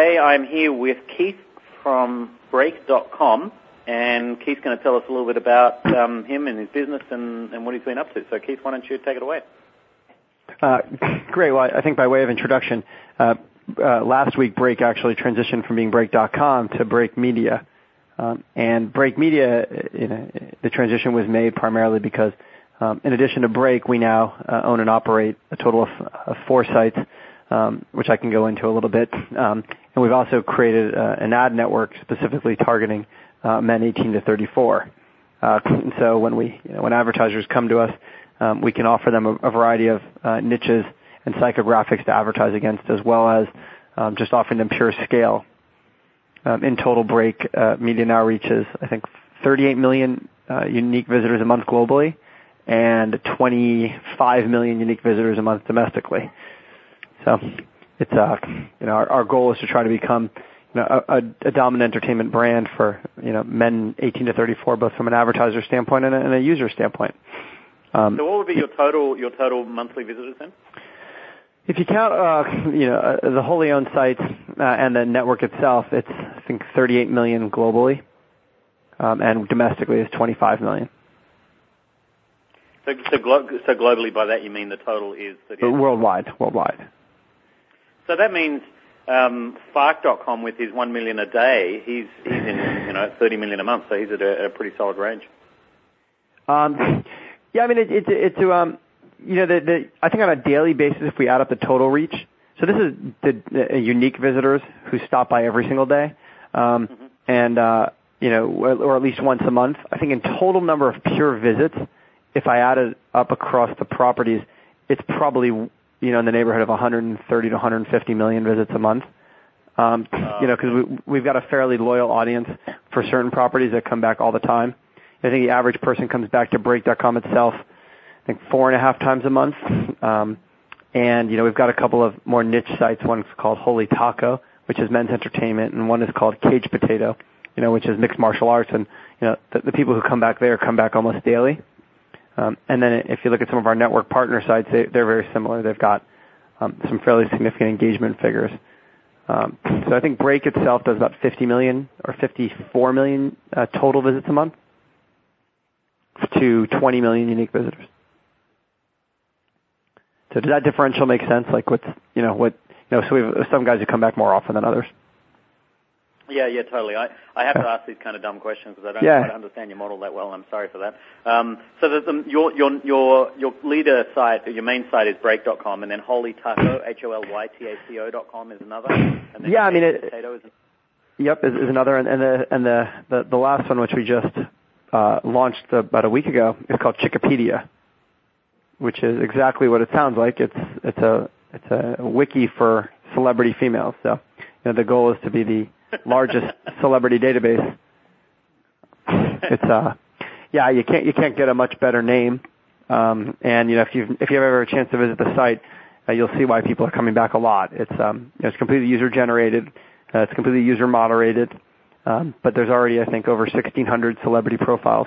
today I'm here with Keith from Break.com, and Keith's going to tell us a little bit about um, him and his business and, and what he's been up to. So, Keith, why don't you take it away? Uh, great. Well, I think by way of introduction, uh, uh, last week Break actually transitioned from being Break.com to Break Media. Um, and Break Media, you know, the transition was made primarily because um, in addition to Break, we now uh, own and operate a total of, of four sites, which I can go into a little bit. Um, and we've also created uh, an ad network specifically targeting uh, men 18 to 34. Uh, and so when we, you know, when advertisers come to us, um, we can offer them a, variety of uh, niches and psychographics to advertise against, as well as um, just offering them pure scale. Um, in total, Break uh, Media now reaches, I think, 38 million uh, unique visitors a month globally, and 25 million unique visitors a month domestically. So it's uh, you know our, our goal is to try to become you know, a, a dominant entertainment brand for you know men 18 to 34, both from an advertiser standpoint and a, and a user standpoint. Um, so what would be your total your total monthly visitors then? If you count, uh, you know, uh, the wholly owned sites uh, and the network itself, it's I think 38 million globally, um, and domestically is 25 million. So, so, glo- so globally, by that you mean the total is 38 worldwide. Worldwide. So that means um, Fark.com with his one million a day, he's he's in you know 30 million a month, so he's at a, a pretty solid range. Um, yeah, I mean it, it, it's um, you know the, the I think on a daily basis, if we add up the total reach, so this is the, the unique visitors who stop by every single day, um, mm-hmm. and uh, you know, or at least once a month. I think in total number of pure visits, if I add it up across the properties, it's probably you know, in the neighborhood of 130 to 150 million visits a month. Um, you know, because we, we've got a fairly loyal audience for certain properties that come back all the time. I think the average person comes back to Break.com itself, I think four and a half times a month. Um, and you know, we've got a couple of more niche sites. One's called Holy Taco, which is men's entertainment, and one is called Cage Potato, you know, which is mixed martial arts. And you know, the, the people who come back there come back almost daily. Um, and then if you look at some of our network partner sites, they, they're very similar. They've got um, some fairly significant engagement figures. Um, so I think Break itself does about 50 million or 54 million uh, total visits a month to 20 million unique visitors. So does that differential make sense? Like what's, you know, what, you know, so we have some guys who come back more often than others. Yeah, yeah, totally. I, I have to ask these kind of dumb questions because I don't yeah. quite understand your model that well. I'm sorry for that. Um, so the, the, your your your your leader site, your main site is break.com, and then Holy Taco, H O L Y T A C O dot com is another. And then yeah, I mean it. Potato is Yep, is, is another, and, and the and the, the the last one, which we just uh, launched about a week ago, is called Chickipedia, which is exactly what it sounds like. It's it's a it's a wiki for celebrity females. So, you know, the goal is to be the largest celebrity database. It's uh, yeah, you can't you can't get a much better name. Um, and you know, if you if you ever have a chance to visit the site, uh, you'll see why people are coming back a lot. It's um, it's completely user generated. Uh, it's completely user moderated. Um, but there's already, I think, over 1,600 celebrity profiles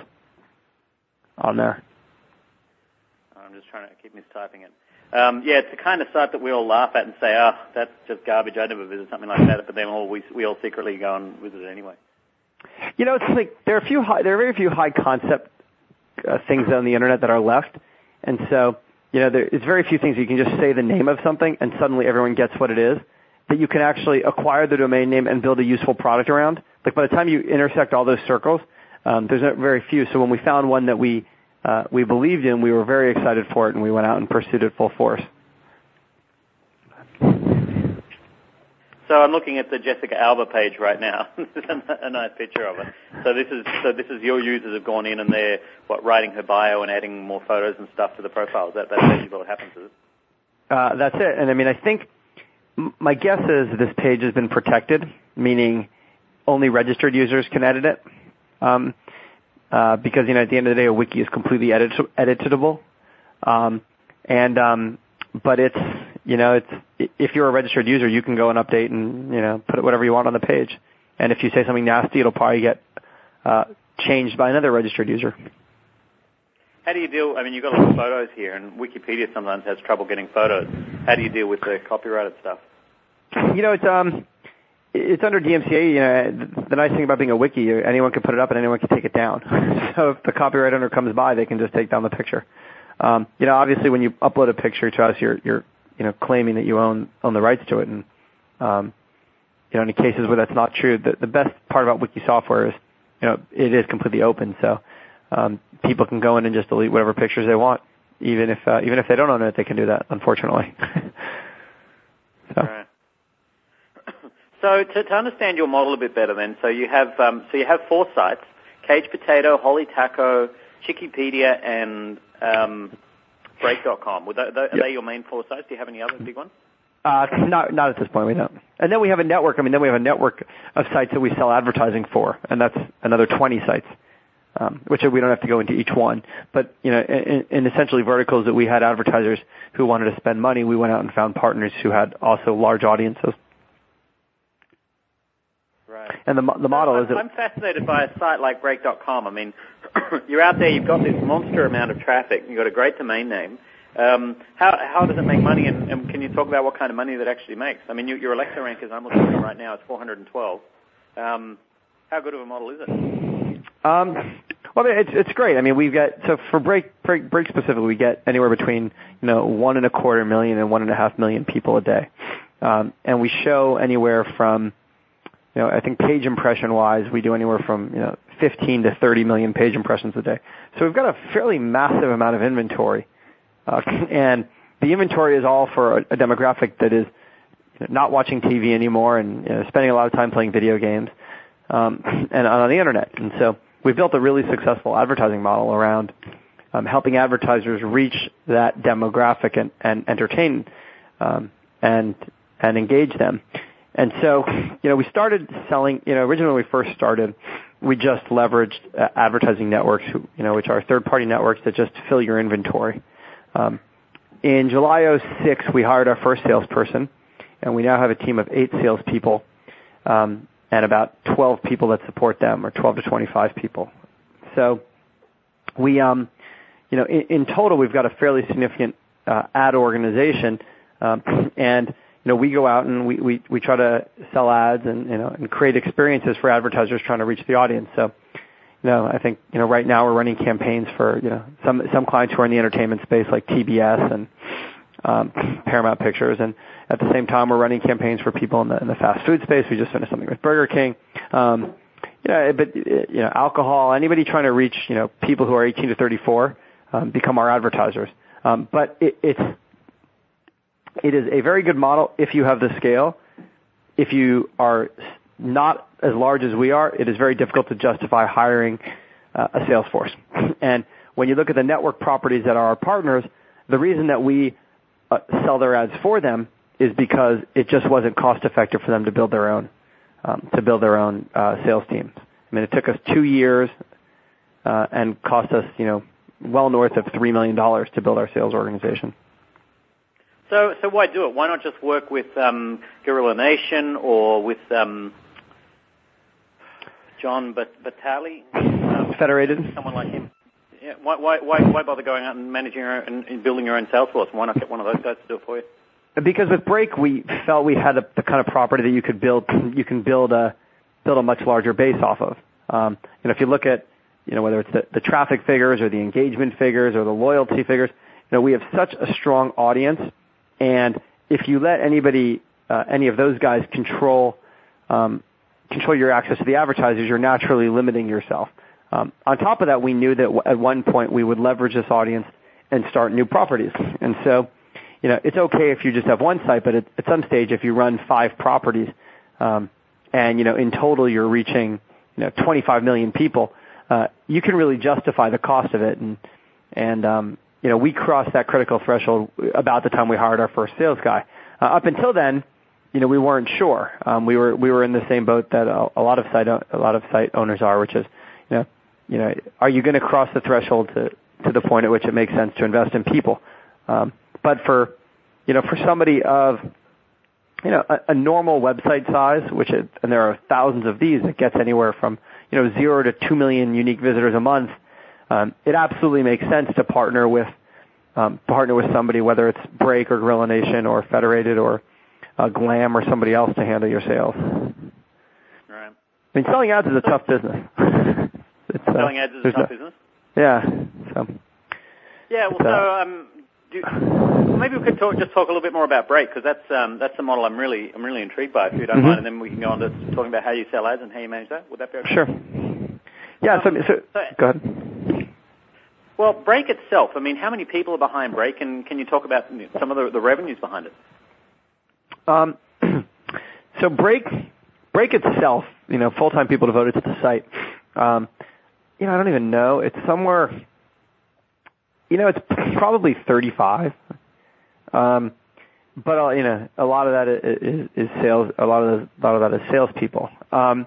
on there. I'm just trying to keep mistyping it. Um, yeah, it's the kind of site that we all laugh at and say, "Oh, that's just garbage. I never visit something like that." But then all we we all secretly go and visit it anyway. You know, it's like there are a few high, there are very few high concept uh, things on the internet that are left, and so you know, there, it's very few things you can just say the name of something and suddenly everyone gets what it is. That you can actually acquire the domain name and build a useful product around. Like by the time you intersect all those circles, um, there's not very few. So when we found one that we uh, we believed in, we were very excited for it, and we went out and pursued it full force. So I'm looking at the Jessica Alba page right now. a nice picture of it. So this is so this is your users have gone in and they're what writing her bio and adding more photos and stuff to the profile. Is that that's basically what happens, is it? Uh, that's it. And I mean, I think my guess is this page has been protected, meaning only registered users can edit it. Um, because you know at the end of the day, a wiki is completely edit- editable. Um, and um, but it's you know it's if you're a registered user, you can go and update and you know put whatever you want on the page. And if you say something nasty, it'll probably get uh, changed by another registered user. How do you deal? I mean, you've got a lot of photos here, and Wikipedia sometimes has trouble getting photos. How do you deal with the copyrighted stuff? It's under DMCA. You know, the nice thing about being a wiki, anyone can put it up and anyone can take it down. so if the copyright owner comes by, they can just take down the picture. Um, you know, obviously when you upload a picture to us, you're, you're, you know, claiming that you own, own the rights to it. And, um, you know, in cases where that's not true, the, the best part about wiki software is, you know, it is completely open. So, um, people can go in and just delete whatever pictures they want. Even if, uh, even if they don't own it, they can do that, unfortunately. so. Right. So to, to understand your model a bit better, then, so you have um, so you have four sites: Cage Potato, Holy Taco, Chickipedia, and um, Break.com. Would that, are yep. they your main four sites? Do you have any other big ones? Uh, not not at this point. We don't. And then we have a network. I mean, then we have a network of sites that we sell advertising for, and that's another 20 sites, um, which we don't have to go into each one. But you know, in, in essentially verticals that we had advertisers who wanted to spend money, we went out and found partners who had also large audiences. And the the model I'm, is that I'm fascinated by a site like Break.com. I mean, you're out there, you've got this monster amount of traffic, you've got a great domain name. Um, how how does it make money, and, and, can you talk about what kind of money that actually makes? I mean, you, your Alexa rank, as I'm looking at right now, is 412. Um, how good of a model is it? Um, well, it's it's great. I mean, we've got so for break break break specifically, we get anywhere between you know one and a quarter million and one and a half million people a day, um, and we show anywhere from you know, I think page impression wise, we do anywhere from, you know, 15 to 30 million page impressions a day. So we've got a fairly massive amount of inventory. Uh, and the inventory is all for a, a demographic that is not watching TV anymore and you know, spending a lot of time playing video games, um, and on the internet. And so we've built a really successful advertising model around um, helping advertisers reach that demographic and, and entertain um, and and engage them. And so, you know, we started selling, you know, originally when we first started, we just leveraged uh, advertising networks, you know, which are third-party networks that just fill your inventory. Um, in July 06, we hired our first salesperson, and we now have a team of eight salespeople um, and about 12 people that support them, or 12 to 25 people. So we, um, you know, in, in total, we've got a fairly significant uh, ad organization, um, and you know, we go out and we, we, we try to sell ads and, you know, and create experiences for advertisers trying to reach the audience. So, you know, I think, you know, right now we're running campaigns for, you know, some, some clients who are in the entertainment space like TBS and, um, Paramount Pictures. And at the same time, we're running campaigns for people in the, in the fast food space. We just finished something with Burger King. Um, yeah, but, you know, alcohol, anybody trying to reach, you know, people who are 18 to 34, um, become our advertisers. Um, but it, it's, it is a very good model if you have the scale. If you are not as large as we are, it is very difficult to justify hiring uh, a sales force. And when you look at the network properties that are our partners, the reason that we uh, sell their ads for them is because it just wasn't cost effective for them to build their own um, to build their own uh, sales teams. I mean, it took us two years uh, and cost us, you know, well north of three million dollars to build our sales organization. So, so why do it? Why not just work with um, Gorilla Nation or with um, John Bat- Battelle? Um, Federated. Someone like him. Yeah. Why, why, why, why bother going out and managing your own, and building your own sales force? Why not get one of those guys to do it for you? Because with Break, we felt we had a, the kind of property that you could build. You can build a build a much larger base off of. Um, you know, if you look at you know whether it's the, the traffic figures or the engagement figures or the loyalty figures, you know, we have such a strong audience and if you let anybody, uh, any of those guys control, um, control your access to the advertisers, you're naturally limiting yourself. Um, on top of that, we knew that w- at one point we would leverage this audience and start new properties. And so, you know, it's okay if you just have one site, but at, at some stage, if you run five properties, um, and you know, in total you're reaching, you know, 25 million people, uh, you can really justify the cost of it. And and um, you know, we crossed that critical threshold about the time we hired our first sales guy. Uh, up until then, you know, we weren't sure. Um, we were we were in the same boat that a, a lot of site a lot of site owners are, which is, you know, you know, are you going to cross the threshold to to the point at which it makes sense to invest in people? Um, but for, you know, for somebody of, you know, a, a normal website size, which and there are thousands of these, it gets anywhere from, you know, zero to two million unique visitors a month um, it absolutely makes sense to partner with um, partner with somebody, whether it's Break or Gorilla Nation or Federated or uh, Glam or somebody else to handle your sales. Right. I mean, selling ads is a tough business. it's, uh, selling ads is a tough no, business. Yeah. So. Yeah. Well, so uh, um, do, well, maybe we could talk, just talk a little bit more about Break because that's um, that's the model I'm really I'm really intrigued by. If you don't mm-hmm. mind, and then we can go on to talking about how you sell ads and how you manage that. Would that be okay? Sure. Yeah. So, so, so go ahead. Well, Break itself. I mean, how many people are behind Break, and can you talk about some of the, the revenues behind it? Um, so Break Break itself, you know, full time people devoted to the site. Um, you know, I don't even know. It's somewhere you know, it's probably 35. Um, but uh, you know, a lot of that is, is sales. A lot of the, a lot of that is salespeople. Um,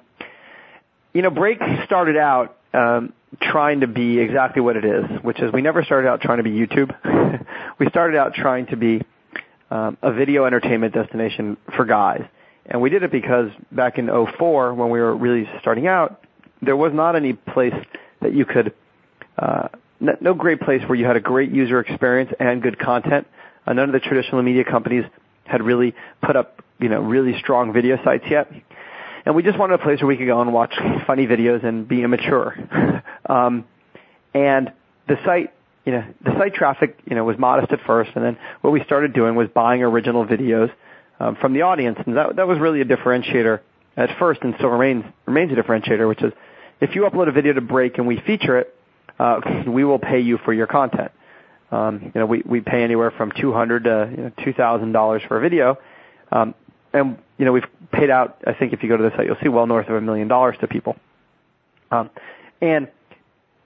you know, Break started out um, trying to be exactly what it is, which is we never started out trying to be YouTube. we started out trying to be um, a video entertainment destination for guys, and we did it because back in 04, when we were really starting out, there was not any place that you could uh, no great place where you had a great user experience and good content. Uh, none of the traditional media companies had really put up, you know, really strong video sites yet. And we just wanted a place where we could go and watch funny videos and be immature. um, and the site, you know, the site traffic, you know, was modest at first, and then what we started doing was buying original videos um, from the audience, and that that was really a differentiator at first, and still remains remains a differentiator, which is if you upload a video to Break and we feature it, uh, we will pay you for your content. Um, you know, we, we pay anywhere from 200 to you know, $2,000 for a video. Um, and, you know, we've paid out, I think if you go to the site, you'll see well north of a million dollars to people. Um, and,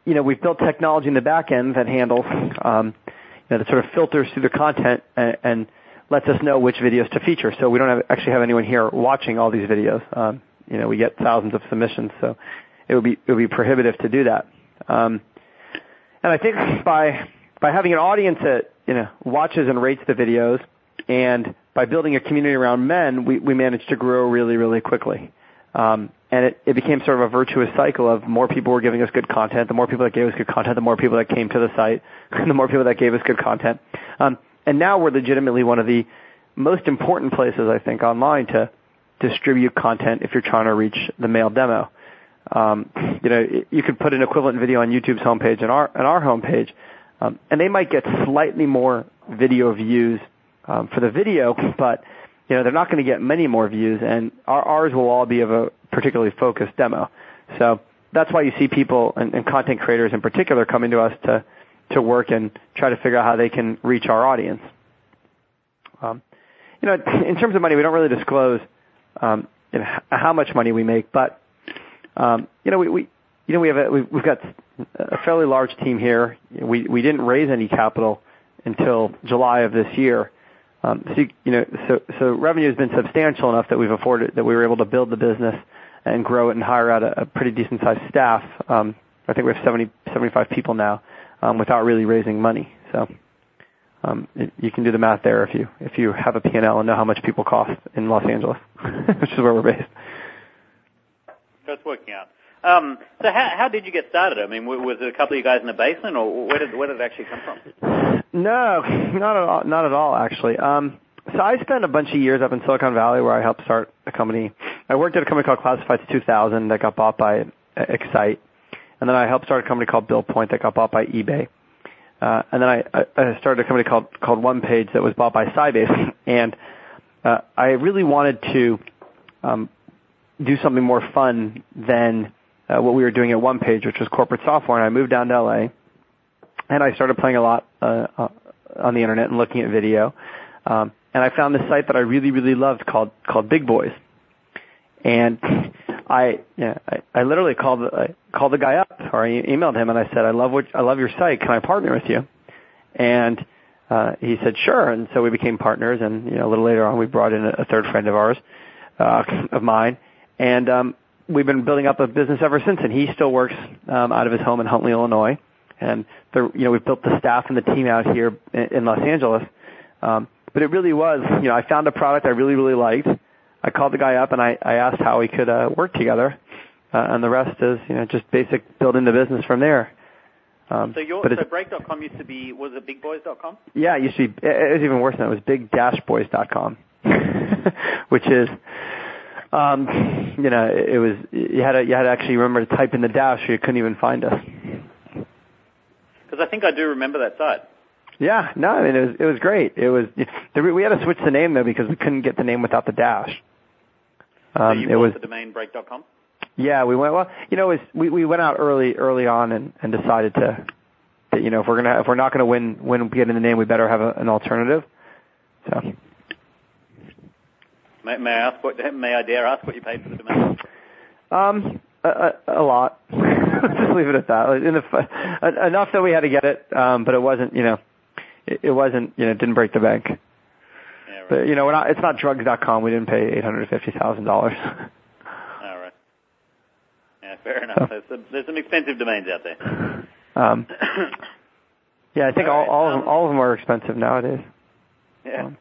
you know, we've built technology in the back end that handles, um, you know, that sort of filters through the content and, and lets us know which videos to feature. So we don't have, actually have anyone here watching all these videos. Um, you know, we get thousands of submissions, so it would be, it would be prohibitive to do that. Um, and I think by by having an audience that you know watches and rates the videos, and by building a community around men, we we managed to grow really really quickly. Um, and it, it became sort of a virtuous cycle of more people were giving us good content. The more people that gave us good content, the more people that came to the site, the more people that gave us good content. Um, and now we're legitimately one of the most important places, I think, online to distribute content if you're trying to reach the male demo. Um, you know, you could put an equivalent video on YouTube's homepage and our and our homepage, um, and they might get slightly more video views um, for the video, but you know they're not going to get many more views, and our, ours will all be of a particularly focused demo. So that's why you see people and, and content creators in particular coming to us to to work and try to figure out how they can reach our audience. Um, you know, in terms of money, we don't really disclose um, you know, how much money we make, but um, you know, we, we you know we have a, we've, we've got a fairly large team here. We we didn't raise any capital until July of this year. Um, so you, know, so so revenue has been substantial enough that we've afforded that we were able to build the business and grow it and hire out a, pretty decent sized staff. Um, I think we have 70 75 people now um, without really raising money. So um, you can do the math there if you if you have a P&L and know how much people cost in Los Angeles, which is where we're based. That's working out. Um, so how, how did you get started? I mean, was it a couple of you guys in the basement, or where did where did it actually come from? No, not at all. Not at all, actually. Um, so I spent a bunch of years up in Silicon Valley where I helped start a company. I worked at a company called Classifieds 2000 that got bought by Excite, and then I helped start a company called BillPoint that got bought by eBay. Uh, and then I, I started a company called called OnePage that was bought by Sybase, and uh, I really wanted to um, do something more fun than uh, what we were doing at OnePage, which was corporate software. And I moved down to LA, and I started playing a lot uh, uh, on the internet and looking at video. Um, and I found this site that I really, really loved called called Big Boys. And I, yeah, I, I literally called I called the guy up or I emailed him and I said, I love what I love your site. Can I partner with you? And uh, he said, sure. And so we became partners. And you know, a little later on, we brought in a, a third friend of ours, uh, of mine, and um, we've been building up a business ever since. And he still works um, out of his home in Huntley, Illinois. And the, you know, we've built the staff and the team out here in, in Los Angeles. Um, but it really was, you know, I found a product I really, really liked. I called the guy up and I, I asked how we could uh, work together. Uh, and the rest is, you know, just basic building the business from there. Um, so your so break.com used to be was it bigboys.com? Yeah, it used to be. It was even worse than that. It was big-boys.com, which is um, you know, it was you had to you had to actually remember to type in the dash, or you couldn't even find us. Because I think I do remember that site. Yeah, no, I mean it was it was great. It was we had to switch the name though because we couldn't get the name without the dash. Um, so you it was the domain break.com. Yeah, we went well. You know, was, we we went out early early on and, and decided to that you know if we're gonna if we're not gonna win win getting the name, we better have a, an alternative. So. May, may I ask what may I dare ask what you paid for the domain? Um, a, a, a lot. Just leave it at that. In the, enough that we had to get it, um, but it wasn't you know it, it wasn't you know it didn't break the bank. Yeah, right. But you know, we're not, it's not drugs.com. We didn't pay eight hundred fifty thousand dollars. All right. Yeah, fair enough. There's some, there's some expensive domains out there. Um, yeah, I think all, All right, all, of um, them, all of them are expensive nowadays. Yeah. Um,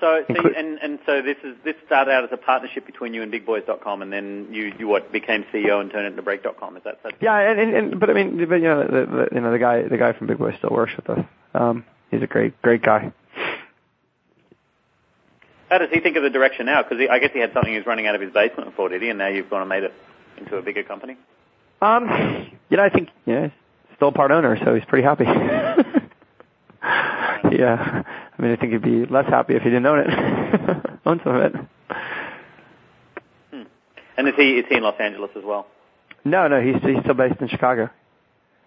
So, so you, and and so this is this started out as a partnership between you and BigBoys.com, and then you you what became CEO and turned it into Break.com. Is that so? Yeah, and, and, and but I mean, but you know, the, the you know the guy the guy from Big Boy still works with us. Um, he's a great great guy. How does he think of the direction now? Because I guess he had something he was running out of his basement before, did he? And now you've gone and made it into a bigger company. Um, you know, I think you know, still part owner, so he's pretty happy. yeah, I mean, I think he'd be less happy if he didn't own it, own some of it. Hmm. And is he is he in Los Angeles as well? No, no, he's he's still based in Chicago.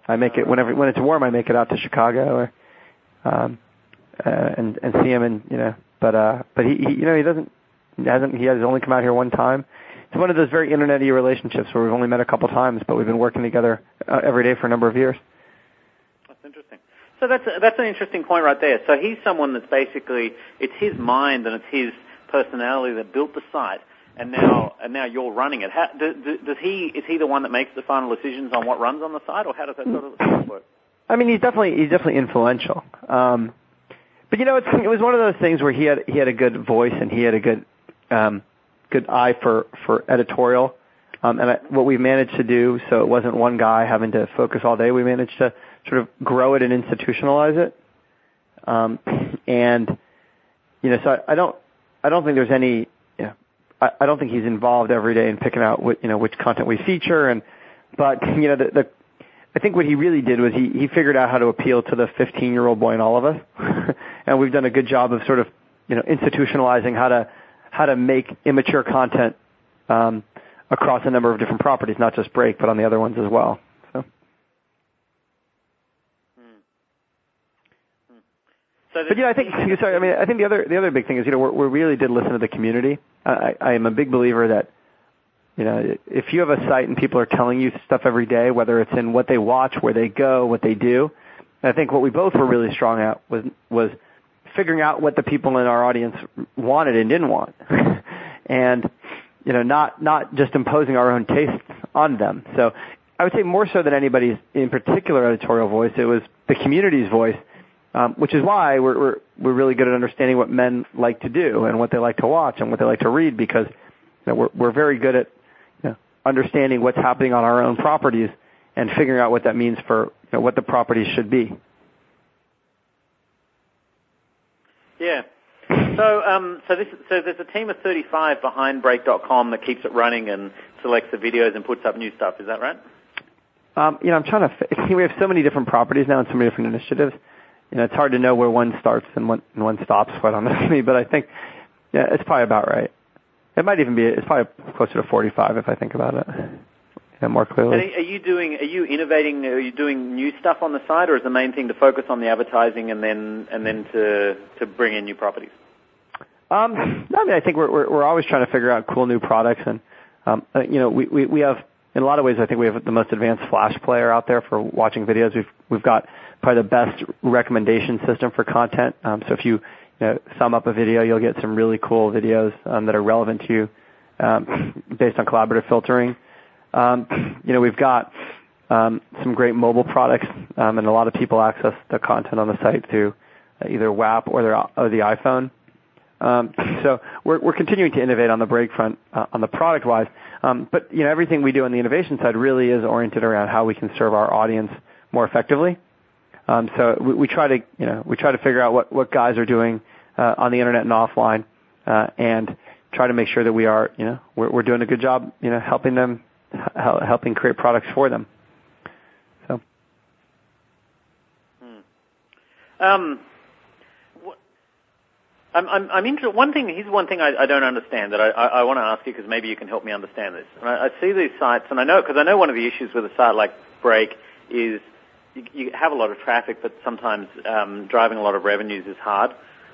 I make it whenever when it's warm. I make it out to Chicago or um, uh, and and see him and you know. But uh, but he, he you know he doesn't he hasn't he has only come out here one time. It's one of those very internety relationships where we've only met a couple times, but we've been working together uh, every day for a number of years. That's interesting. So that's that's an interesting point right there. So he's someone that's basically it's his mind and it's his personality that built the site, and now and now you're running it. How, do, do, does he is he the one that makes the final decisions on what runs on the site, or how does that sort of work? I mean, he's definitely he's definitely influential. Um, but you know, it's, it was one of those things where he had he had a good voice and he had a good um, good eye for for editorial. Um, and I, what we managed to do, so it wasn't one guy having to focus all day. We managed to sort of grow it and institutionalize it. Um, and you know, so I, I don't I don't think there's any you know I, I don't think he's involved every day in picking out what you know which content we feature and but you know the, the I think what he really did was he, he figured out how to appeal to the 15 year old boy in all of us, and we've done a good job of sort of you know institutionalizing how to how to make immature content um, across a number of different properties, not just Break, but on the other ones as well. So So But yeah, I think sorry. I mean, I think the other the other big thing is you know we we really did listen to the community. I, I am a big believer that you know if you have a site and people are telling you stuff every day, whether it's in what they watch, where they go, what they do. I think what we both were really strong at was was figuring out what the people in our audience wanted and didn't want, and you know not not just imposing our own tastes on them. So I would say more so than anybody's in particular editorial voice, it was the community's voice um, which is why we're, we're we're really good at understanding what men like to do and what they like to watch and what they like to read because you know, we're we're very good at you know, understanding what's happening on our own properties and figuring out what that means for you know, what the properties should be. Yeah. So, um, so this, so there's a team of 35 behind Break.com that keeps it running and selects the videos and puts up new stuff. Is that right? Um, you know, I'm trying to. We have so many different properties now and so many different initiatives you know, it's hard to know where one starts and one, and one stops, quite honestly. But I think, yeah, it's probably about right. It might even be. It's probably closer to 45 if I think about it. Yeah, more clearly. And are you doing? Are you innovating? Are you doing new stuff on the site, or is the main thing to focus on the advertising and then and then to to bring in new properties? Um, I mean, I think we're, we're we're always trying to figure out cool new products, and um, uh, you know, we, we we have in a lot of ways, I think we have the most advanced Flash player out there for watching videos. We've we've got probably the best recommendation system for content. Um, so if you, you know, sum up a video, you'll get some really cool videos um, that are relevant to you um, based on collaborative filtering. Um, you know, we've got um, some great mobile products, um, and a lot of people access the content on the site through either WAP or, their, or the iPhone. Um, so we're, we're continuing to innovate on the break front uh, on the product wise. Um, but you know everything we do on the innovation side really is oriented around how we can serve our audience more effectively. Um, so we, try to you know we try to figure out what what guys are doing uh, on the internet and offline, uh, and try to make sure that we are, you know, we're, we're doing a good job, you know, helping them, helping create products for them. So. I'm, I'm, I'm interested. One thing, here's one thing I, I don't understand that I, I, I want to ask you because maybe you can help me understand this. And I, I see these sites, and I know because I know one of the issues with a site like Break is you, you have a lot of traffic, but sometimes um, driving a lot of revenues is hard.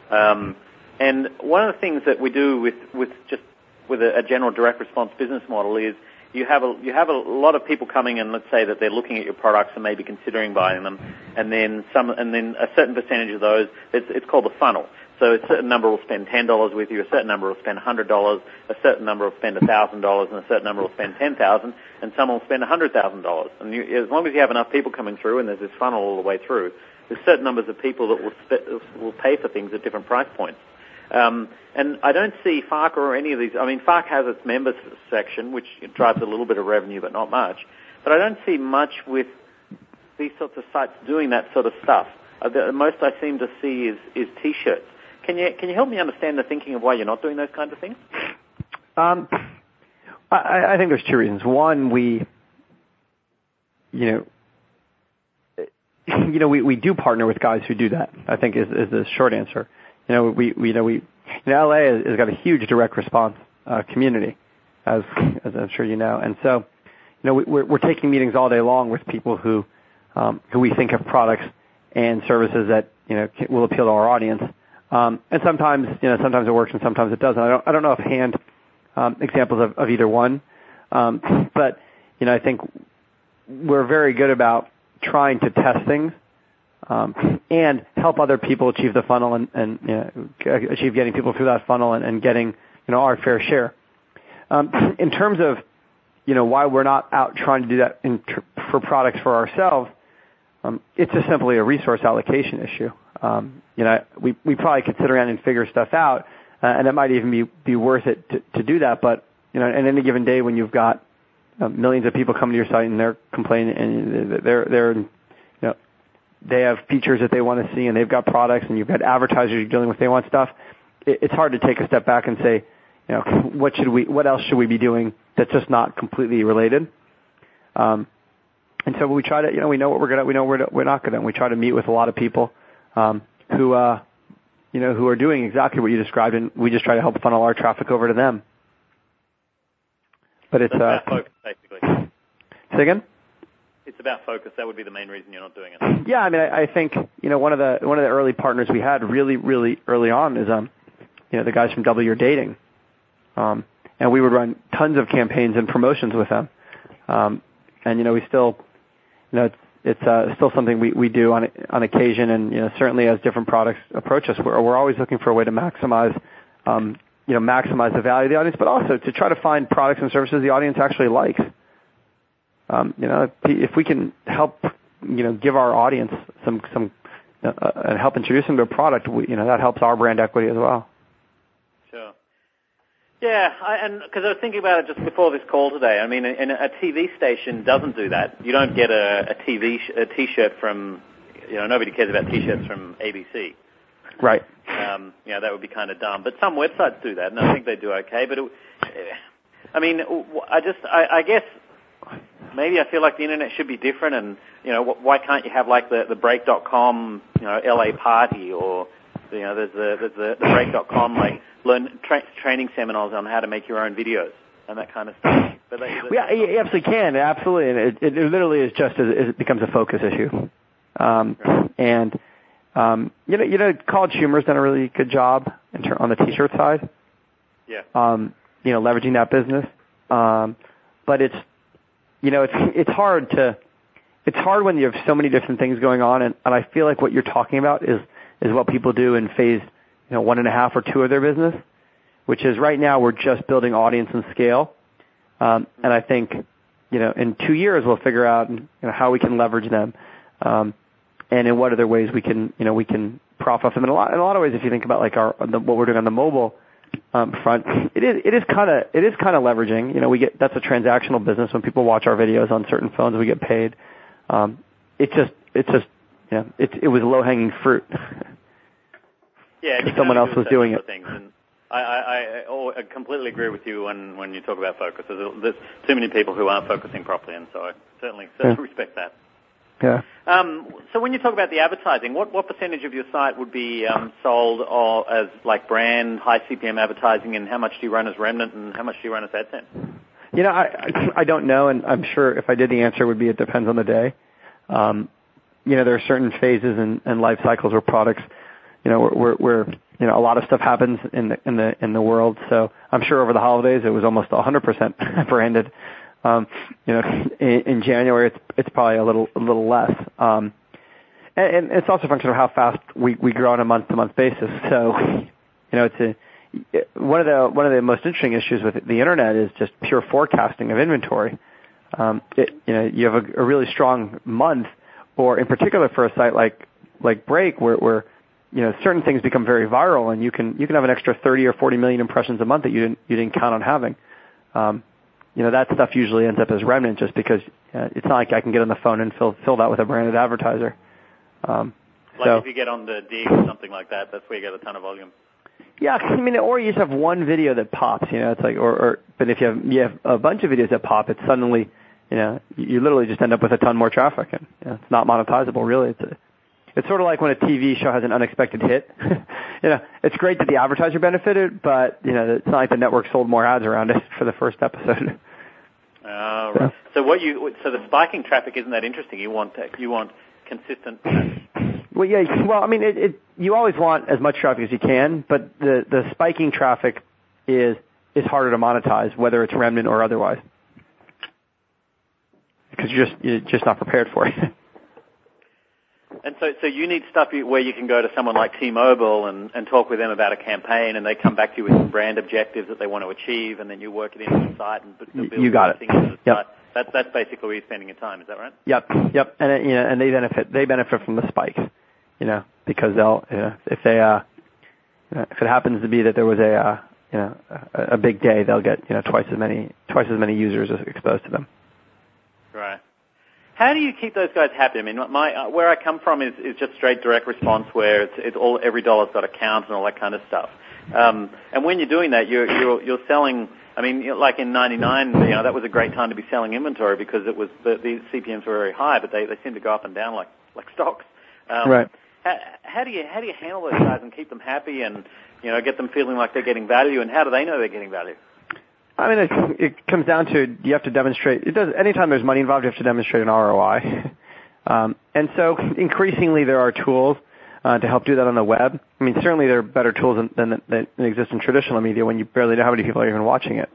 Um, and one of the things that we do with, with just with a, a general direct response business model is you have a you have a lot of people coming and let's say that they're looking at your products and maybe considering buying them, and then some and then a certain percentage of those it's it's called the funnel. So a certain number will spend ten dollars with you, a certain number will spend hundred dollars, a certain number will spend thousand dollars, and a certain number will spend ten thousand, and some will spend hundred thousand dollars. And you, as long as you have enough people coming through, and there's this funnel all the way through, there's certain numbers of people that will spe- will pay for things at different price points. Um, and I don't see Fark or any of these. I mean, Fark has its members section, which drives a little bit of revenue, but not much. But I don't see much with these sorts of sites doing that sort of stuff. Uh, the most I seem to see is, is T-shirts. Can you can you help me understand the thinking of why you're not doing those kinds of things? Um, I, I think there's two reasons. One, we, you know, you know, we, we do partner with guys who do that. I think is is the short answer. You know, we, we you know we, you know, LA has got a huge direct response uh, community, as as I'm sure you know, and so, you know, we, we're, we're taking meetings all day long with people who um, who we think have products and services that you know will appeal to our audience um, and sometimes, you know, sometimes it works and sometimes it doesn't. I don't, I don't know if hand um, examples of, of either one, um, but you know, I think we're very good about trying to test things um, and help other people achieve the funnel and, and you know, achieve getting people through that funnel and, and getting you know our fair share. Um, in terms of you know why we're not out trying to do that in, tr- for products for ourselves, um, it's just simply a resource allocation issue. Um, you know, we we probably could sit around and figure stuff out, uh, and it might even be be worth it to, to do that. But you know, in any given day when you've got uh, millions of people coming to your site and they're complaining and they're they're you know they have features that they want to see and they've got products and you've got advertisers you're dealing with they want stuff. It, it's hard to take a step back and say, you know, what should we what else should we be doing that's just not completely related. Um, and so we try to, you know, we know what we're good at, we know what we're not good at, and we try to meet with a lot of people um, who, uh, you know, who are doing exactly what you described, and we just try to help funnel our traffic over to them. But it's uh, focus, basically. Say again. It's about focus. That would be the main reason you're not doing it. Yeah, I mean, I, I think you know one of the one of the early partners we had really, really early on is um, you know, the guys from Double Your Dating, um, and we would run tons of campaigns and promotions with them, um, and you know, we still you know, it's, it's uh, still something we, we do on on occasion, and you know, certainly as different products approach us, we're, we're always looking for a way to maximize, um, you know, maximize the value of the audience, but also to try to find products and services the audience actually likes. Um, you know, if we can help, you know, give our audience some some uh, and help introduce them to a product, you know, that helps our brand equity as well. Yeah, I, and because I was thinking about it just before this call today. I mean, and a TV station doesn't do that. You don't get a, a TV sh- a T-shirt from, you know, nobody cares about T-shirts from ABC. Right. Um, you know, that would be kind of dumb. But some websites do that, and I think they do okay. But it, I mean, I just, I, I guess maybe I feel like the internet should be different, and you know, why can't you have like the the Break.com, you know, LA party, or you know, there's the there's the, the Break.com like learn tra- training seminars on how to make your own videos and that kind of stuff. But they, yeah, you absolutely can, absolutely, and it, it, it literally is just as it becomes a focus issue. Um, right. And um, you know, you know, College Humor's done a really good job in ter- on the T-shirt side. Yeah. Um, you know, leveraging that business. Um, but it's, you know, it's it's hard to, it's hard when you have so many different things going on, and, and I feel like what you're talking about is is what people do in phase you know, one and a half or two of their business, which is right now we're just building audience and scale. Um, and I think, you know, in two years we'll figure out you know, how we can leverage them, um, and in what other ways we can, you know, we can profit off them. In a lot, in a lot of ways, if you think about like our the, what we're doing on the mobile um, front, it is it is kind of it is kind of leveraging. You know, we get that's a transactional business. When people watch our videos on certain phones, we get paid. Um, it just it's just yeah, it it was low hanging fruit. Yeah, someone else was doing it. And, I, I, I completely agree with you when, when you talk about focus. There's, there's too many people who aren't focusing properly, and so I certainly, certainly yeah. respect that. Yeah. Um, so when you talk about the advertising, what, what percentage of your site would be um, sold or as like brand high CPM advertising, and how much do you run as Remnant, and how much do you run as AdSense? You know, I I don't know, and I'm sure if I did, the answer would be it depends on the day. Um, you know, there are certain phases and, and life cycles where products, you know, where, where you know a lot of stuff happens in the in the in the world. So I'm sure over the holidays it was almost 100% branded. Um, you know, in, in January it's it's probably a little a little less. Um, and, and it's also a function of how fast we we grow on a month to month basis. So, you know, it's a one of the one of the most interesting issues with the internet is just pure forecasting of inventory. Um, it, you know, you have a, a really strong month, or in particular for a site like like Break, where, where you know certain things become very viral, and you can you can have an extra 30 or 40 million impressions a month that you didn't you didn't count on having. Um, you know that stuff usually ends up as remnant just because uh, it's not like I can get on the phone and fill fill that with a branded advertiser. Um, like so, if you get on the Digg or something like that, that's where you get a ton of volume. Yeah, I mean, or you just have one video that pops, you know, it's like, or, or, but if you have, you have a bunch of videos that pop, it's suddenly, you know, you literally just end up with a ton more traffic and you know, it's not monetizable really. It's a, it's sort of like when a TV show has an unexpected hit. you know, it's great that the advertiser benefited, but you know, it's not like the network sold more ads around it for the first episode. Uh, right. So, so what you, so the spiking traffic isn't that interesting. You want, you want consistent well, yeah. Well, I mean, it, it, you always want as much traffic as you can, but the the spiking traffic is is harder to monetize, whether it's remnant or otherwise, because you're just you're just not prepared for it. And so, so you need stuff where you can go to someone like T-Mobile and, and talk with them about a campaign, and they come back to you with some brand objectives that they want to achieve, and then you work it into the site and build you got it. Yep. Site. That's that's basically where you're spending your time. Is that right? Yep, yep. And it, you know, and they benefit they benefit from the spike, you know, because they'll you know, if they uh, you know, if it happens to be that there was a uh, you know a, a big day, they'll get you know twice as many twice as many users exposed to them. Right. How do you keep those guys happy? I mean, my uh, where I come from is, is just straight direct response, where it's, it's all every dollar's got a count and all that kind of stuff. Um, and when you're doing that, you're you're, you're selling. I mean, like in '99, you know, that was a great time to be selling inventory because it was the, the CPMS were very high, but they they seem to go up and down like like stocks. Um, right. How, how do you how do you handle those guys and keep them happy and you know get them feeling like they're getting value? And how do they know they're getting value? I mean, it, comes down to you have to demonstrate. It does. Anytime there's money involved, you have to demonstrate an ROI. um, and so, increasingly, there are tools uh, to help do that on the web. I mean, certainly there are better tools than, than, than exist in traditional media when you barely know how many people are even watching it,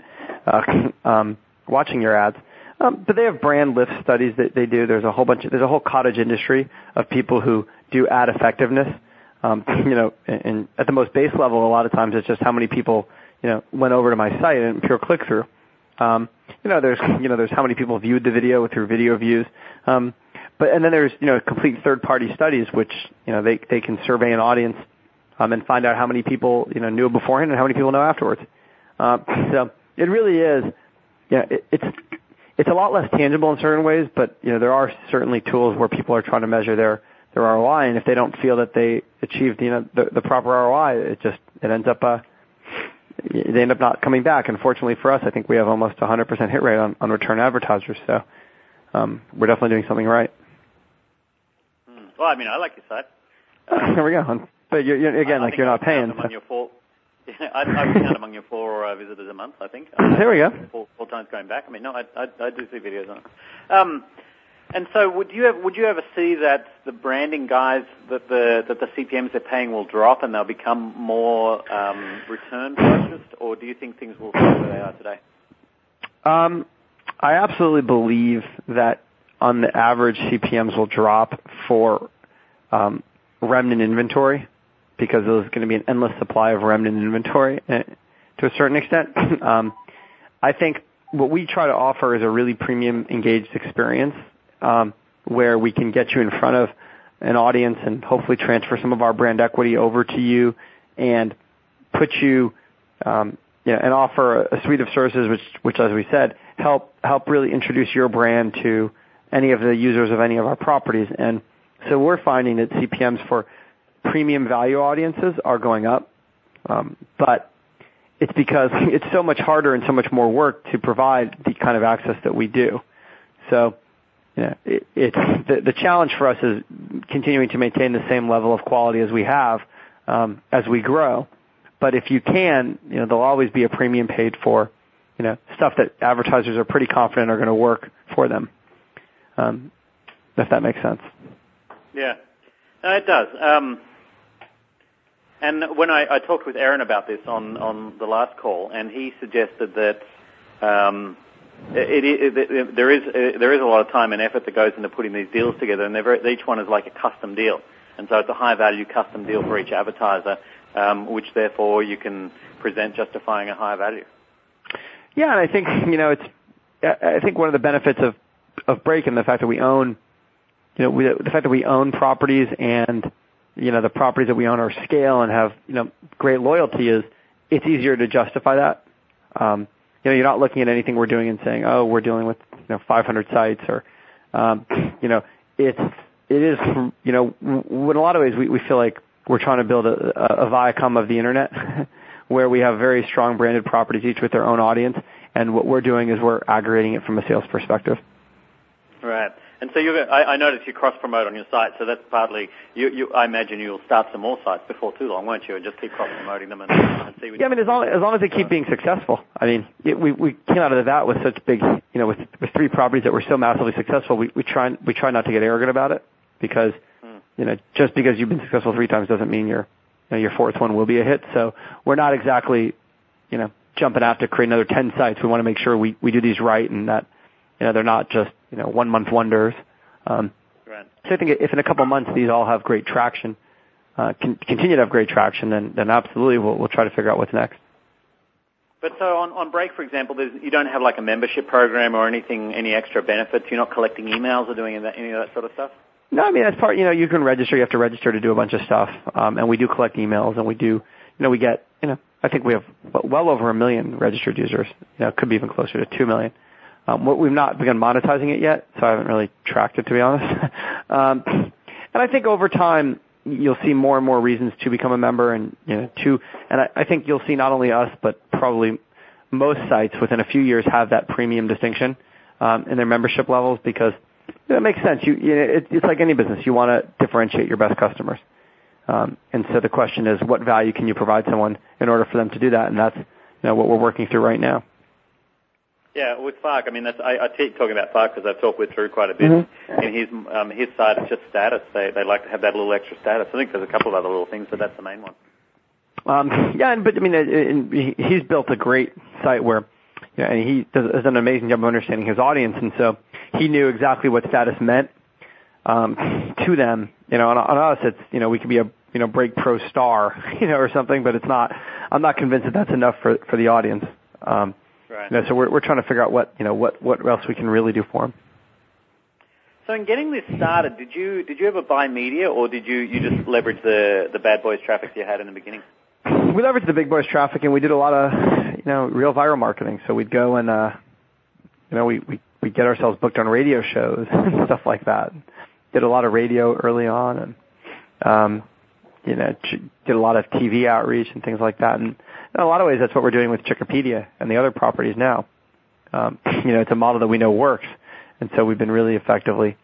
uh, um, watching your ads. Um, but they have brand lift studies that they do. There's a whole bunch. Of, there's a whole cottage industry of people who do ad effectiveness. You know, and at the most base level, a lot of times it's just how many people you know, went over to my site and pure click through. Um, you know, there's, you know, there's how many people viewed the video through video views. Um, but, and then there's, you know, complete third party studies, which, you know, they, they can survey an audience, um, and find out how many people, you know, knew beforehand and how many people know afterwards. Uh, so it really is, you know, it, it's, it's a lot less tangible in certain ways, but, you know, there are certainly tools where people are trying to measure their, their ROI, and if they don't feel that they achieved, you know, the, the proper ROI, it just, it ends up, uh, they end up not coming back. Unfortunately for us, I think we have almost 100% hit rate on, on return advertisers. So um, we're definitely doing something right. Hmm. Well, I mean, I like your site. There we go. But you're, you're, again, I, like you're not paying. Among so. your four, I, I would count among your four uh, visitors a month. I think. there we go. Four, four, times going back. I mean, no, I, I, I do see videos on it. Um, and so, would you ever, would you ever see that the branding guys that the that the CPMS they're paying will drop and they'll become more um, return focused, or do you think things will stay where they are today? Um, I absolutely believe that on the average CPMS will drop for um, remnant inventory because there's going to be an endless supply of remnant inventory eh, to a certain extent. um, I think what we try to offer is a really premium engaged experience um, where we can get you in front of an audience and hopefully transfer some of our brand equity over to you and put you, um, you know, and offer a, suite of services which, which, as we said, help help really introduce your brand to any of the users of any of our properties. And so we're finding that CPMS for premium value audiences are going up, um, but it's because it's so much harder and so much more work to provide the kind of access that we do. So, yeah, it, it's the, challenge for us is continuing to maintain the same level of quality as we have um, as we grow. But if you can, you know, there'll always be a premium paid for, you know, stuff that advertisers are pretty confident are going to work for them. Um, if that makes sense. Yeah, no, it does. Um, and when I, talked with Aaron about this on, on the last call, and he suggested that it, it, it, there is there is a lot of time and effort that goes into putting these deals together, and very, each one is like a custom deal, and so it's a high value custom deal for each advertiser, um, which therefore you can present justifying a high value. Yeah, and I think you know it's I think one of the benefits of of Break and the fact that we own you know we, the fact that we own properties and you know the properties that we own are scale and have you know great loyalty is it's easier to justify that. Um, you know, you're not looking at anything we're doing and saying, oh, we're dealing with you know 500 sites or um, you know it's it is you know in a lot of ways we, we feel like we're trying to build a, a Viacom of the internet where we have very strong branded properties each with their own audience and what we're doing is we're aggregating it from a sales perspective. Right. And so you're, I, I noticed you cross promote on your site, so that's partly. You, you, I imagine you'll start some more sites before too long, won't you? And just keep cross promoting them and, and see. What yeah, I mean, as long as long as they keep being successful. I mean, it, we we came out of that with such big, you know, with with three properties that were so massively successful. We we try we try not to get arrogant about it because, hmm. you know, just because you've been successful three times doesn't mean your you know, your fourth one will be a hit. So we're not exactly, you know, jumping out to create another ten sites. We want to make sure we we do these right and that, you know, they're not just you know one month wonders. Um, right. So I think if in a couple of months these all have great traction, uh, continue to have great traction, then, then absolutely we'll, we'll try to figure out what's next. But so on, on Break, for example, you don't have like a membership program or anything, any extra benefits. You're not collecting emails or doing any of that sort of stuff. No, I mean that's part. You know, you can register. You have to register to do a bunch of stuff, um, and we do collect emails, and we do. You know, we get. You know, I think we have well over a million registered users. You know, it could be even closer to two million. Um, we've not begun monetizing it yet, so I haven't really tracked it to be honest. um, and I think over time you'll see more and more reasons to become a member, and you know, to and I, I think you'll see not only us but probably most sites within a few years have that premium distinction um, in their membership levels because it makes sense. You, you know, it, it's like any business. You want to differentiate your best customers. Um, and so the question is, what value can you provide someone in order for them to do that? And that's you know, what we're working through right now. Yeah, with Fark, I mean, that's, I, I keep talking about Fark because I've talked with Drew quite a bit. Mm-hmm. And his um, his side is just status. They they like to have that little extra status. I think there's a couple of other little things, but that's the main one. Um, yeah, but I mean, it, it, he's built a great site where, you know, and he does, does an amazing job of understanding his audience, and so he knew exactly what status meant um, to them. You know, on, on us, it's you know we could be a you know break pro star, you know, or something, but it's not. I'm not convinced that that's enough for for the audience. Um, Right. You know, so we're we're trying to figure out what you know what what else we can really do for them. So in getting this started, did you did you ever buy media, or did you you just leverage the the bad boys traffic you had in the beginning? We leveraged the big boys traffic, and we did a lot of you know real viral marketing. So we'd go and uh, you know we we we get ourselves booked on radio shows and stuff like that. Did a lot of radio early on, and um, you know did a lot of TV outreach and things like that. And in a lot of ways, that's what we're doing with Chickipedia and the other properties now. Um, you know, it's a model that we know works, and so we've been really effectively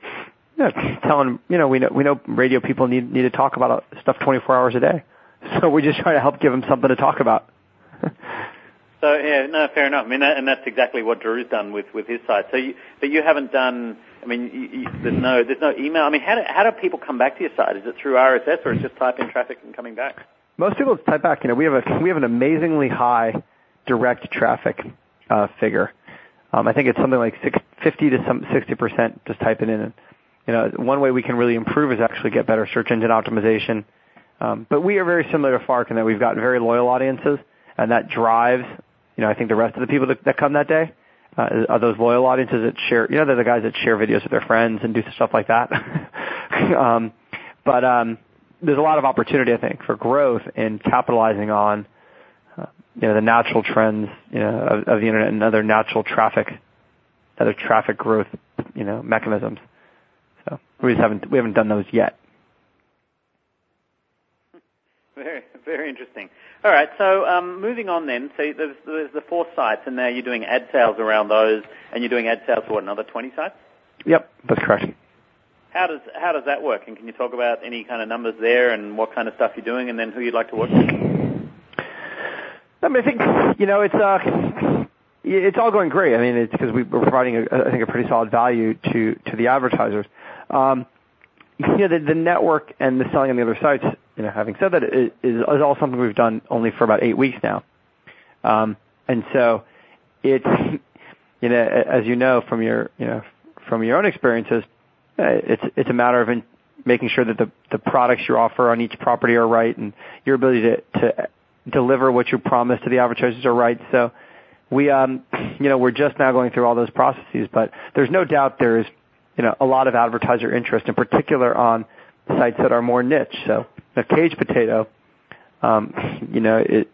you know, telling you know we know we know radio people need need to talk about stuff 24 hours a day, so we just try to help give them something to talk about. so yeah, no, fair enough. I mean, that, and that's exactly what Drew's done with with his site. So, you, but you haven't done. I mean, you, you, there's no there's no email. I mean, how do how do people come back to your site? Is it through RSS or is it just type in traffic and coming back? Most people type back. You know, we have a we have an amazingly high direct traffic uh, figure. Um, I think it's something like six, 50 to some 60 percent. Just type it in, and you know, one way we can really improve is actually get better search engine optimization. Um, but we are very similar to Fark in that we've got very loyal audiences, and that drives, you know, I think the rest of the people that, that come that day uh, are those loyal audiences that share. You know, they're the guys that share videos with their friends and do stuff like that. um, but um, there's a lot of opportunity, I think, for growth in capitalizing on uh, you know the natural trends you know of, of the internet and other natural traffic, other traffic growth you know mechanisms. So we just haven't we haven't done those yet. Very Very interesting. All right. So um, moving on then. So there's, there's the four sites, and now you're doing ad sales around those, and you're doing ad sales for what, another 20 sites? Yep, that's correct. How does how does that work? And can you talk about any kind of numbers there, and what kind of stuff you're doing, and then who you'd like to work with? I mean, I think you know it's uh, it's all going great. I mean, it's because we, we're providing, a, I think, a pretty solid value to to the advertisers. Um, you know, the, the network and the selling on the other sites. You know, having said that, is, is all something we've done only for about eight weeks now, um, and so it's you know, as you know from your you know from your own experiences, it's it's a matter of in, making sure that the the products you offer on each property are right, and your ability to to deliver what you promise to the advertisers are right. So we, um, you know, we're just now going through all those processes, but there's no doubt there's, you know, a lot of advertiser interest, in particular on sites that are more niche. So a cage potato, um, you know, it,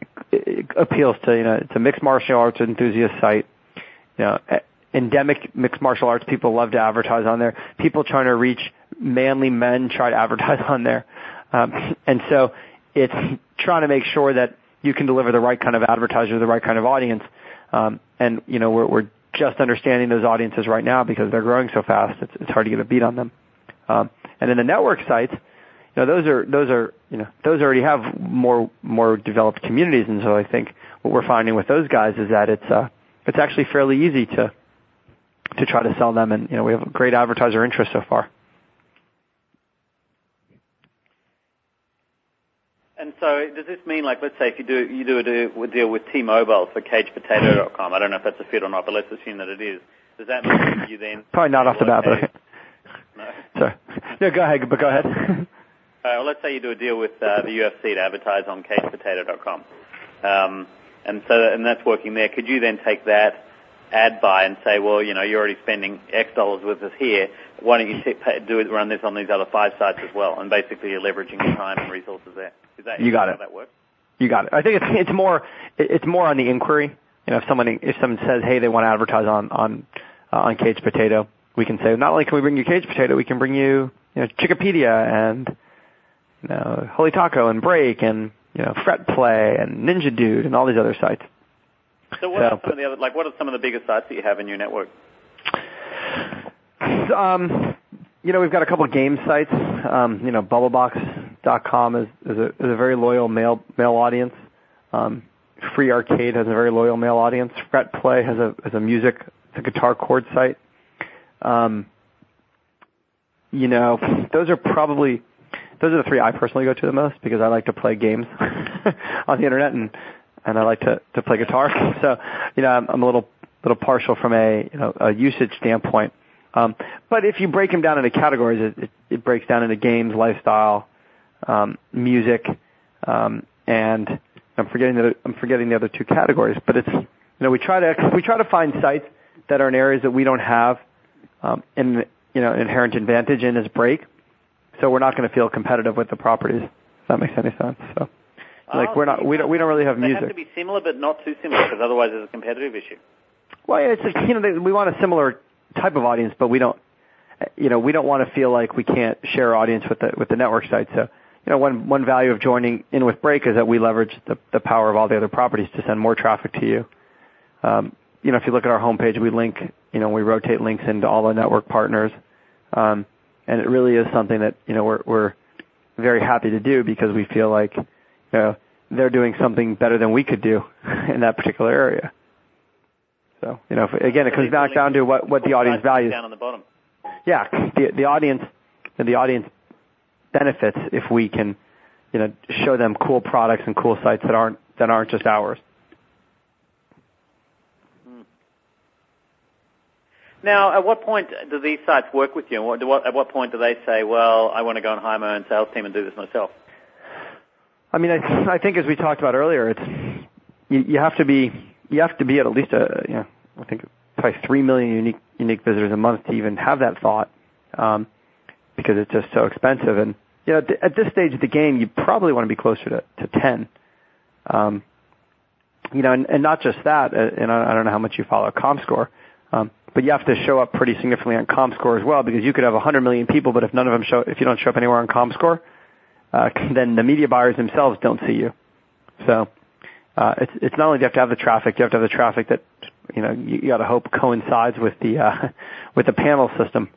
appeals to, you know, it's a mixed martial arts enthusiast site. Endemic mixed martial arts people love to advertise on there. People trying to reach manly men try to advertise on there. Um, and so it's trying to make sure that you can deliver the right kind of advertiser, the right kind of audience. Um, and you know, we're, we're just understanding those audiences right now because they're growing so fast. It's, it's hard to get a beat on them. Um, and then the network sites, you know, those are those are you know those already have more more developed communities, and so I think what we're finding with those guys is that it's uh, it's actually fairly easy to to try to sell them, and you know we have great advertiser interest so far. And so does this mean, like, let's say if you do you do a deal with T-Mobile for CagePotato.com, I don't know if that's a fit or not, but let's assume that it is. Does that mean you then probably not off the bat, but no. Sorry. No, go ahead. But go ahead. well, let's say you do a deal with uh, the UFC to advertise on CagePotato.com, um, and so and that's working there. Could you then take that ad buy and say, well, you know, you're already spending X dollars with us here. Why don't you t- pay, do it, run this on these other five sites as well? And basically, you're leveraging your time and resources there. Is that you got how it? That works. You got it. I think it's it's more it's more on the inquiry. You know, if someone if someone says, hey, they want to advertise on on uh, on Cage Potato, we can say, not only can we bring you Cage Potato, we can bring you you know Chickipedia and you know Holy Taco and Break and you know Fret Play and Ninja Dude and all these other sites. So what are some of the other, like, what are some of the biggest sites that you have in your network? Um, you know, we've got a couple of game sites. Um, you know, Bubblebox.com is, is, a, is a very loyal male male audience. Um, Free Arcade has a very loyal male audience. Fret Play has a has a music, it's a guitar chord site. Um, you know, those are probably those are the three I personally go to the most because I like to play games on the internet and and I like to to play guitar. So, you know, I'm, I'm a little little partial from a you know a usage standpoint. Um, but if you break them down into categories, it, it, it breaks down into games, lifestyle, um, music, um, and I'm forgetting the I'm forgetting the other two categories. But it's you know we try to we try to find sites that are in areas that we don't have um, in you know inherent advantage in as break, so we're not going to feel competitive with the properties. If that makes any sense. So. Like oh, we're not, we don't, we don't really have they music. have to be similar, but not too similar, because otherwise it's a competitive issue. Well, yeah, it's like, you know, we want a similar type of audience, but we don't, you know, we don't want to feel like we can't share audience with the with the network site. So, you know, one one value of joining in with Break is that we leverage the the power of all the other properties to send more traffic to you. Um, you know, if you look at our homepage, we link, you know, we rotate links into all the network partners, um, and it really is something that you know we're we're very happy to do because we feel like, they're doing something better than we could do in that particular area. So, you know, if, again, it comes back down to what, what the audience values. Down on the bottom. Yeah, the, the audience, the audience benefits if we can, you know, show them cool products and cool sites that aren't, that aren't just ours. Hmm. Now, at what point do these sites work with you? And what, what, at what point do they say, well, I want to go and hire my own sales team and do this myself? I mean, I, I think as we talked about earlier, it's you, you have to be you have to be at at least a you know I think probably three million unique unique visitors a month to even have that thought, um, because it's just so expensive. And you know, at this stage of the game, you probably want to be closer to to ten. Um, you know, and, and not just that. Uh, and I, I don't know how much you follow ComScore, um, but you have to show up pretty significantly on ComScore as well, because you could have 100 million people, but if none of them show, if you don't show up anywhere on ComScore, uh, then the media buyers themselves don't see you. So uh, it's it's not only do you have to have the traffic, you have to have the traffic that you know you, you got to hope coincides with the uh, with the panel system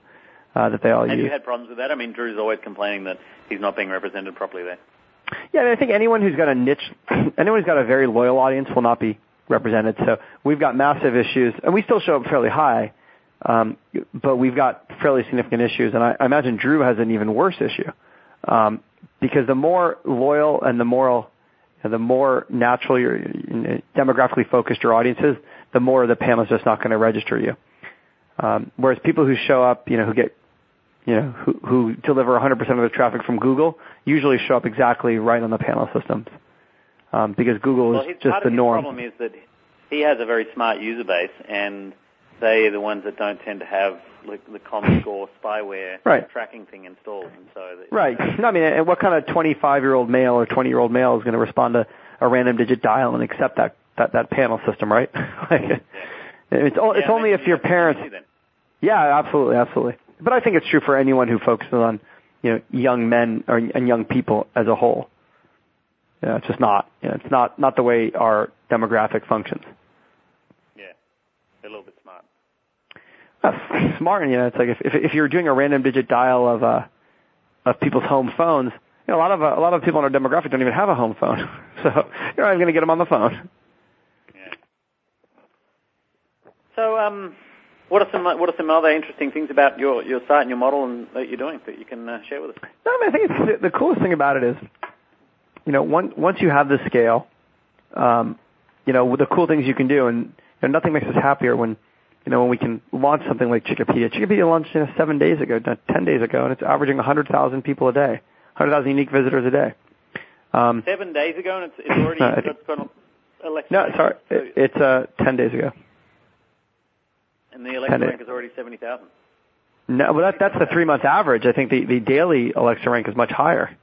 uh, that they all have use. Have you had problems with that? I mean, Drew's always complaining that he's not being represented properly there. Yeah, I, mean, I think anyone who's got a niche, anyone who's got a very loyal audience will not be represented. So we've got massive issues, and we still show up fairly high, um, but we've got fairly significant issues. And I, I imagine Drew has an even worse issue um, because the more loyal and the more the more natural your demographically focused your audience is, the more the panel is just not going to register you. Um, whereas people who show up, you know, who get you know, who, who deliver 100% of the traffic from Google usually show up exactly right on the panel systems. Um, because Google well, is just the norm. The problem is that he has a very smart user base, and they are the ones that don't tend to have like, the Comscore spyware right. tracking thing installed. And so that, right. No, I mean, and what kind of 25-year-old male or 20-year-old male is going to respond to a random digit dial and accept that that, that panel system, right? like, yeah. It's, yeah, it's only if your parents. Yeah, absolutely, absolutely. But I think it's true for anyone who focuses on, you know, young men or and young people as a whole. Yeah, it's just not. You know, it's not not the way our demographic functions. Yeah, a little bit. That's smart, you know. It's like if if, if you're doing a random digit dial of uh of people's home phones, you know, a lot of uh, a lot of people in our demographic don't even have a home phone, so you're not even going to get them on the phone. Yeah. So um what are some What are some other interesting things about your your site and your model and that you're doing that you can uh, share with us? No, I, mean, I think it's, the coolest thing about it is, you know, once once you have the scale, um, you know, the cool things you can do, and you know, nothing makes us happier when, you know, when we can launch something like Chickipedia. Chickipedia launched you know, seven days ago, ten days ago, and it's averaging 100,000 people a day, 100,000 unique visitors a day. Um, seven days ago, and it's, it's already got, got Alexa. No, sorry, it, it's uh, ten days ago. And the Alexa rank is already 70,000. No, well, that, that's the three month average. I think the, the daily Alexa rank is much higher.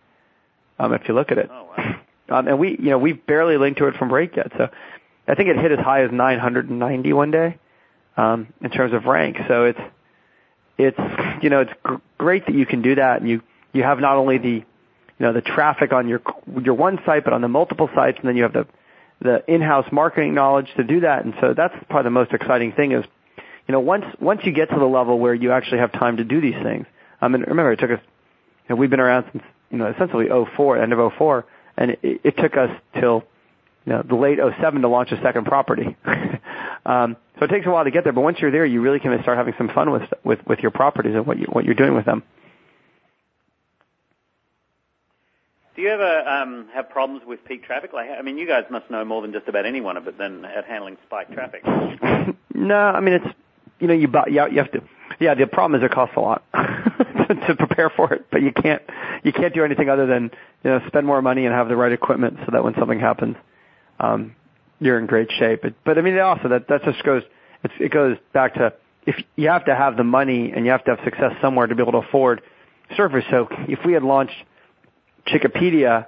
Um, if you look at it. Oh, wow. Um, and we, you know, we've barely linked to it from Break yet. So I think it hit as high as 990 one day, um, in terms of rank. So it's, it's, you know, it's gr- great that you can do that and you, you have not only the, you know, the traffic on your, your one site, but on the multiple sites, and then you have the, the in-house marketing knowledge to do that. And so that's probably the most exciting thing is you know, once once you get to the level where you actually have time to do these things. I mean, remember it took us. You know, we've been around since you know essentially 04, end of 04, and it, it took us till you know the late 07 to launch a second property. um, so it takes a while to get there, but once you're there, you really can start having some fun with with with your properties and what you what you're doing with them. Do you ever um, have problems with peak traffic? Like, I mean, you guys must know more than just about anyone of it than at handling spike traffic. no, I mean it's you know, you buy, you have to, yeah, the problem is it costs a lot to prepare for it, but you can't, you can't do anything other than, you know, spend more money and have the right equipment so that when something happens, um, you're in great shape. But, but I mean, also that, that just goes, it's, it goes back to, if you have to have the money and you have to have success somewhere to be able to afford servers. So if we had launched Chickipedia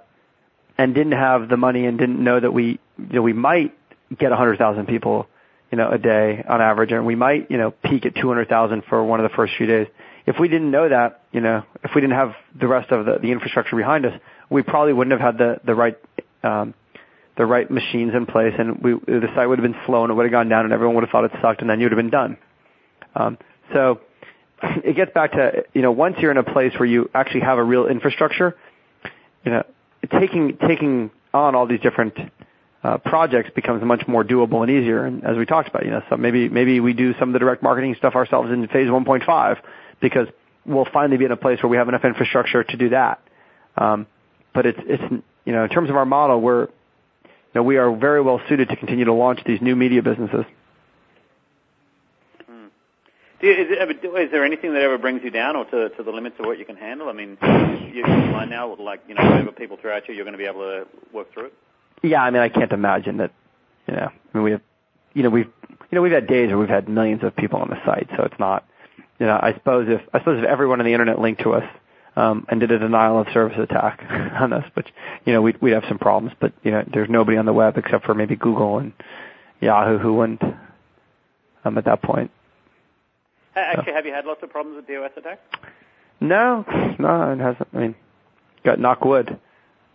and didn't have the money and didn't know that we, know, we might get 100,000 people you know, a day on average, and we might, you know, peak at 200,000 for one of the first few days. If we didn't know that, you know, if we didn't have the rest of the, the infrastructure behind us, we probably wouldn't have had the, the right, um, the right machines in place and we, the site would have been slow and it would have gone down and everyone would have thought it sucked and then you would have been done. Um, so it gets back to, you know, once you're in a place where you actually have a real infrastructure, you know, taking, taking on all these different uh, projects becomes much more doable and easier. And as we talked about, you know, so maybe maybe we do some of the direct marketing stuff ourselves in phase 1.5 because we'll finally be in a place where we have enough infrastructure to do that. Um, but it's it's you know in terms of our model, we're know we are very well suited to continue to launch these new media businesses. Hmm. Is, is, there anything that ever brings you down or to, to the limits of what you can handle? I mean, you find now, with like, you know, whatever people throw at you, you're going to be able to work through it? Yeah, I mean, I can't imagine that. You know, I mean, we have, you know, we've, you know, we've had days where we've had millions of people on the site, so it's not. You know, I suppose if I suppose if everyone on the internet linked to us and did a denial of service attack on us, which you know we'd we'd have some problems. But you know, there's nobody on the web except for maybe Google and Yahoo who wouldn't um, at that point. Actually, so. have you had lots of problems with DOS attacks? No, no, it hasn't. I mean, got knock wood.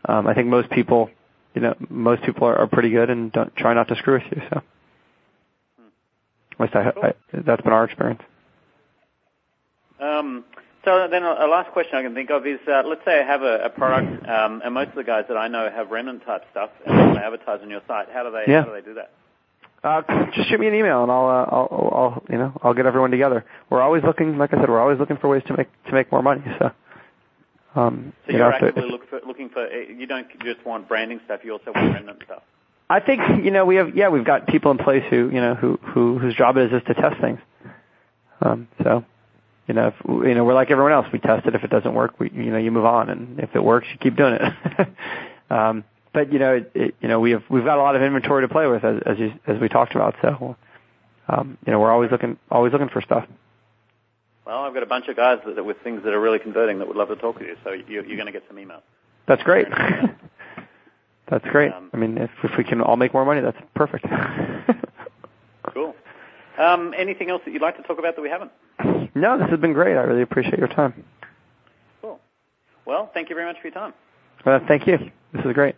Um, I think most people, you know, most people are, are pretty good and don't try not to screw with you. So, at least I, I, that's been our experience. Um, so then a last question I can think of is, uh, let's say I have a, a product, um, and most of the guys that I know have remnant type stuff, and they want to advertise on your site. How do they? Yeah. How do they do that? Uh, just shoot me an email and I'll, uh, I'll, I'll, you know, I'll get everyone together. We're always looking, like I said, we're always looking for ways to make to make more money. So, um, so you you're know, actively look for, looking for. eh, You don't just want branding stuff. You also want remnant stuff. I think you know we have yeah we've got people in place who you know who who whose job it is is to test things. Um, so, you know, if, you know we're like everyone else. We test it. If it doesn't work, we you know you move on, and if it works, you keep doing it. um, but you know, it, it, you know, we have we've got a lot of inventory to play with as as, you, as we talked about. So, um, you know, we're always looking always looking for stuff. Well, I've got a bunch of guys that, with things that are really converting that would love to talk with you. So you, you're going to get some emails. That's great. that's great. Um, I mean, if if we can all make more money, that's perfect. Cool. Um, anything else that you'd like to talk about that we haven't? No, this has been great. I really appreciate your time. Cool. Well, thank you very much for your time. Uh, thank you. This is great.